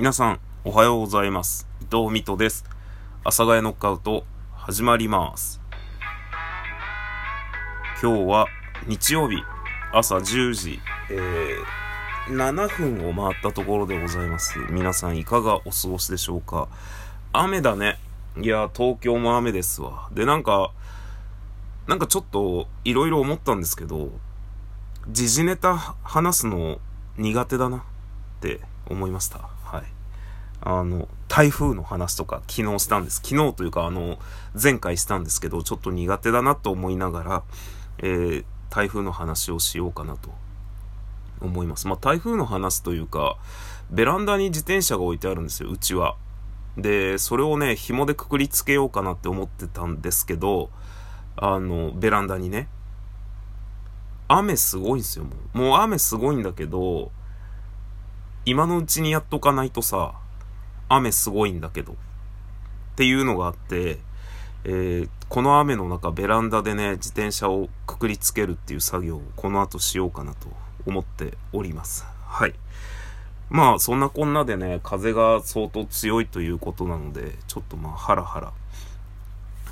皆さん、おはようございます。伊藤美斗です。阿佐ヶ谷ノックアウト、始まります。今日は日曜日、朝10時、えー、7分を回ったところでございます。皆さん、いかがお過ごしでしょうか？雨だね。いや、東京も雨ですわ。で、なんか、なんかちょっと、いろいろ思ったんですけど、時事ネタ話すの苦手だなって思いました。あの、台風の話とか昨日したんです。昨日というか、あの、前回したんですけど、ちょっと苦手だなと思いながら、えー、台風の話をしようかなと思います。まあ、台風の話というか、ベランダに自転車が置いてあるんですよ、うちは。で、それをね、紐でくくりつけようかなって思ってたんですけど、あの、ベランダにね。雨すごいんですよ、もう。もう雨すごいんだけど、今のうちにやっとかないとさ、雨すごいんだけど。っていうのがあって、えー、この雨の中、ベランダでね、自転車をくくりつけるっていう作業をこの後しようかなと思っております。はい。まあ、そんなこんなでね、風が相当強いということなので、ちょっとまあ、ハラハラ、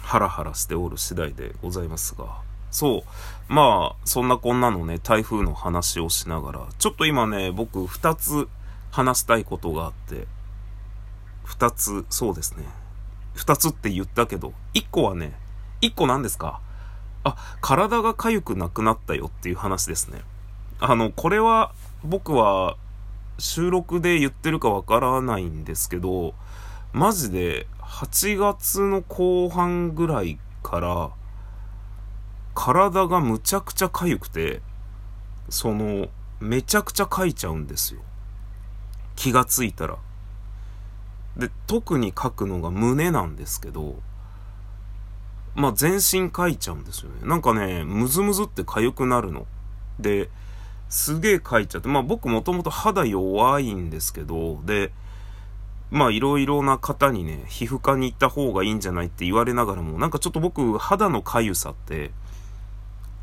ハラハラしておる次第でございますが、そう。まあ、そんなこんなのね、台風の話をしながら、ちょっと今ね、僕二つ話したいことがあって、二つ、そうですね。二つって言ったけど、一個はね、一個何ですか？あ、体が痒くなくなったよっていう話ですね。あの、これは、僕は、収録で言ってるかわからないんですけど、マジで、8月の後半ぐらいから、体がむちゃくちゃ痒くて、その、めちゃくちゃ痒いちゃうんですよ。気がついたら。で、特に書くのが胸なんですけど、まあ、全身書いちゃうんですよね。なんかね、ムズムズって痒くなるの。で、すげえ書いちゃって、まあ僕もともと肌弱いんですけど、で、まあいろいろな方にね、皮膚科に行った方がいいんじゃないって言われながらも、なんかちょっと僕、肌の痒さって、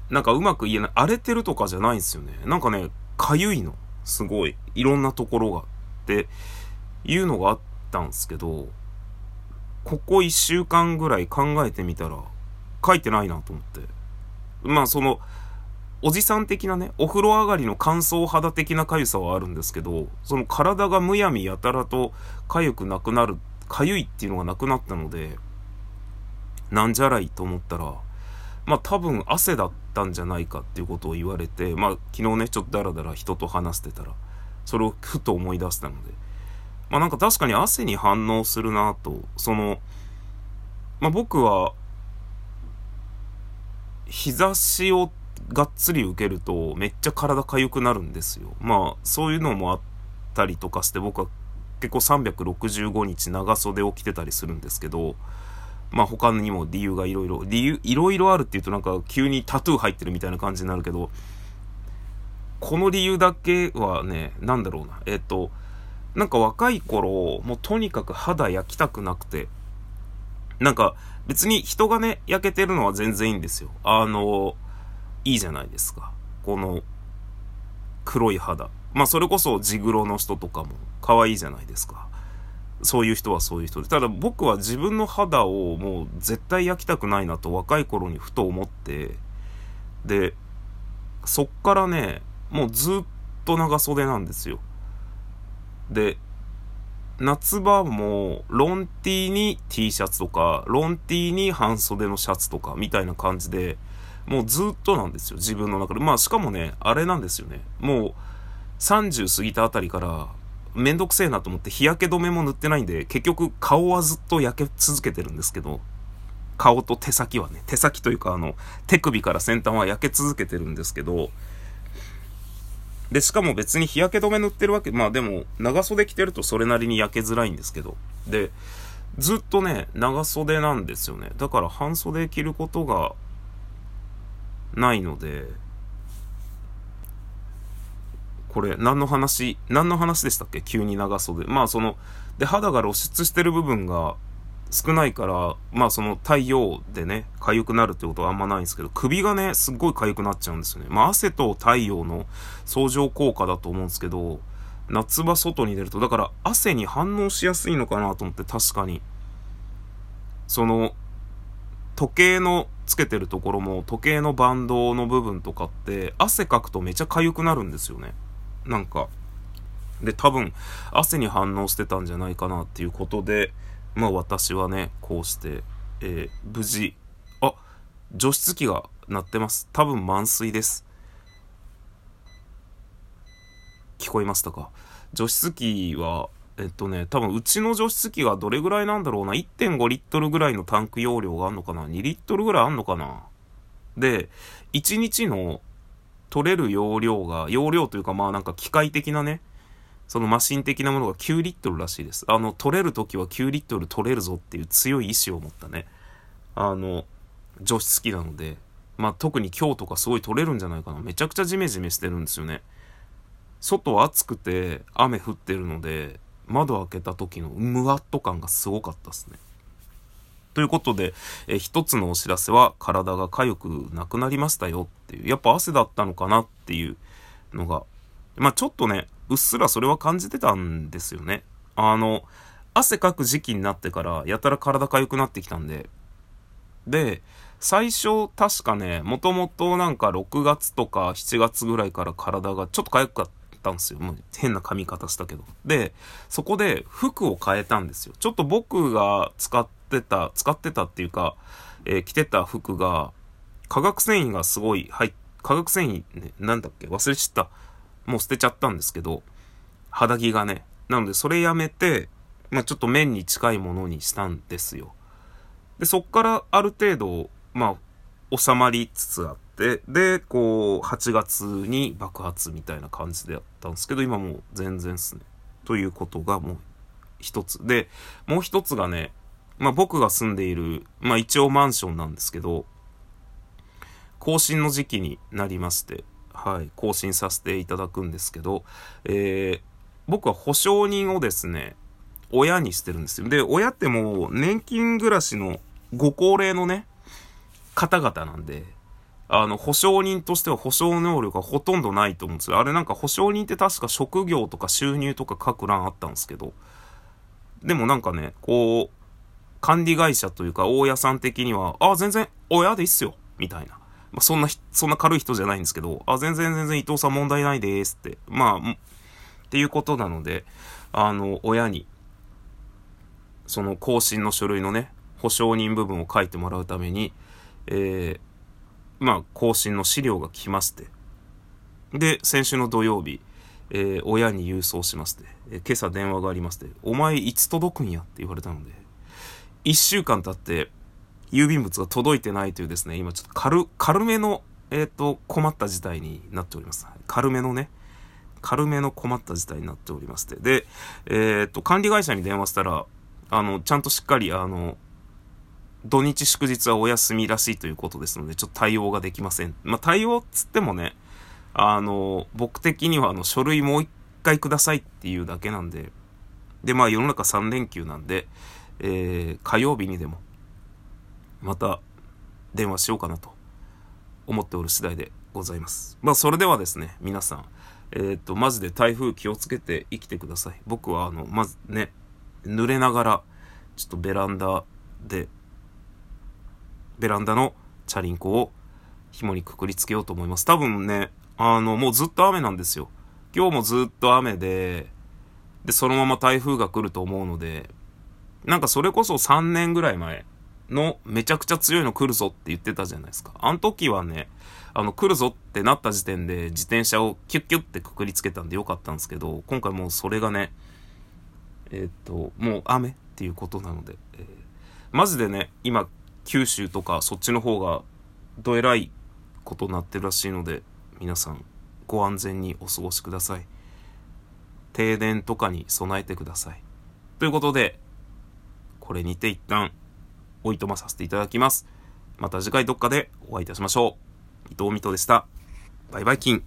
なんかうまく言えない、荒れてるとかじゃないんですよね。なんかね、痒いの。すごい。いろんなところが。っていうのがあったんすけど、ここ一週間ぐらい考えてみたら、書いてないなと思って。まあその、おじさん的なね、お風呂上がりの乾燥肌的な痒さはあるんですけど、その体がむやみやたらと痒くなくなる、痒いっていうのがなくなったので、なんじゃらいと思ったら、まあ多分汗だったんじゃないかっていうことを言われて、まあ昨日ね、ちょっとダラダラ人と話してたら、それをふと思い出したので、まあなんか確かに汗に反応するなと、その、まあ僕は、日差しをがっつり受けるとめっちゃ体痒くなるんですよ。まあそういうのもあったりとかして僕は結構365日長袖を着てたりするんですけど、まあ他にも理由がいろいろ、理由、いろいろあるって言うとなんか急にタトゥー入ってるみたいな感じになるけど、この理由だけはね、なんだろうな。えっ、と、なんか若い頃、もうとにかく肌焼きたくなくて、なんか別に人がね、焼けてるのは全然いいんですよ。あの、いいじゃないですか。この黒い肌。まあそれこそジグロの人とかも可愛いじゃないですか。そういう人はそういう人で。ただ僕は自分の肌をもう絶対焼きたくないなと若い頃にふと思って、で、そっからね、もうずっと長袖なんですよ。で、夏場もロンティーに T シャツとか、ロンティーに半袖のシャツとかみたいな感じで、もうずっとなんですよ、自分の中で。まあしかもね、あれなんですよね。もう30過ぎたあたりから、めんどくせえなと思って日焼け止めも塗ってないんで、結局顔はずっと焼け続けてるんですけど、顔と手先はね、手先というかあの、手首から先端は焼け続けてるんですけど、で、しかも別に日焼け止め塗ってるわけ、まあでも、長袖着てるとそれなりに焼けづらいんですけど、で、ずっとね、長袖なんですよね。だから半袖着ることがないので、これ、何の話、何の話でしたっけ？急に長袖。まあその、で、肌が露出してる部分が少ないから、まあその太陽でね、痒くなるってことはあんまないんですけど、首がね、すっごい痒くなっちゃうんですよね。まあ汗と太陽の相乗効果だと思うんですけど、夏場外に出ると、だから汗に反応しやすいのかなと思って確かに。その、時計のつけてるところも時計のバンドの部分とかって汗かくとめちゃ痒くなるんですよね。なんか。で、多分汗に反応してたんじゃないかなっていうことで、まあ私はね、こうして、えー、無事、あ、除湿機が鳴ってます。多分満水です。聞こえましたか？除湿機は、えっとね、多分うちの除湿機がどれぐらいなんだろうな？1.5リットルぐらいのタンク容量があんのかな ?2 リットルぐらいあんのかな？で、1日の取れる容量が、容量というかまあなんか機械的なね、そのマシン的なものが9リットルらしいです。あの、取れる時は9リットル取れるぞっていう強い意志を持ったね、あの、除湿機なので、まあ特に今日とかすごい取れるんじゃないかな。めちゃくちゃジメジメしてるんですよね。外暑くて雨降ってるので、窓開けた時のムワッと感がすごかったですね。ということで、え一つのお知らせは体が痒くなくなりましたよっていう、やっぱ汗だったのかなっていうのが、まあちょっとね、うっすらそれは感じてたんですよね。あの、汗かく時期になってからやたら体痒くなってきたんで、で、最初確かね、もともとなんか6月とか7月ぐらいから体がちょっと痒かったんですよ。もう変な髪型したけど。で、そこで服を変えたんですよ。ちょっと僕が使ってた、使ってたっていうか、えー、着てた服が、化学繊維がすごい入っ、化学繊維ね、なんだっけ？忘れちゃった。もう捨てちゃったんですけど、肌着がね。なのでそれやめて、まあちょっと面に近いものにしたんですよ。で、そっからある程度、まあ、収まりつつあって、で、こう、8月に爆発みたいな感じでやったんですけど、今もう全然っすね。ということがもう一つ。で、もう一つがね、まあ僕が住んでいる、まあ一応マンションなんですけど、更新の時期になりまして、はい、更新させていただくんですけど、えー、僕は保証人をですね、親にしてるんですよ。で、親ってもう年金暮らしのご高齢のね、方々なんで、あの、保証人としては保証能力がほとんどないと思うんですよ。あれなんか保証人って確か職業とか収入とか書く欄あったんですけど、でもなんかね、こう、管理会社というか大家さん的には、あ、全然親でいいっすよ、みたいな。まあ、そんな、そんな軽い人じゃないんですけど、あ、全然全然伊藤さん問題ないですって。まあ、っていうことなので、あの、親に、その更新の書類のね、保証人部分を書いてもらうために、えー、まあ、更新の資料が来まして、で、先週の土曜日、えー、親に郵送しまして、えー、今朝電話がありまして、お前いつ届くんやって言われたので、一週間経って、郵便物が届いてないというですね、今ちょっと軽、軽めの、えっ、ー、と、困った事態になっております。軽めのね、軽めの困った事態になっておりまして。で、えっ、ー、と、管理会社に電話したら、あの、ちゃんとしっかり、あの、土日祝日はお休みらしいということですので、ちょっと対応ができません。まあ、対応っつってもね、あの、僕的にはあの、書類もう一回くださいっていうだけなんで、で、まあ世の中3連休なんで、えー、火曜日にでも、また電話しようかなと思っておる次第でございます。まあそれではですね、皆さん、えっ、と、マジで台風気をつけて生きてください。僕はあの、まずね、濡れながら、ちょっとベランダでベランダのチャリンコを紐にくくりつけようと思います。多分ね、あの、もうずっと雨なんですよ。今日もずっと雨で、で、そのまま台風が来ると思うので、なんかそれこそ3年ぐらい前のめちゃくちゃ強いの来るぞって言ってたじゃないですか。あの時はね、あの来るぞってなった時点で自転車をキュッキュッってくくりつけたんでよかったんですけど、今回もうそれがね、えー、っと、もう雨っていうことなので、えー、マジでね、今九州とかそっちの方がどえらいことになってるらしいので皆さんご安全にお過ごしください停電とかに備えてくださいということでこれにて一旦おいとまさせていただきます。また次回どっかでお会いいたしましょう。伊藤美とでした。バイバイキン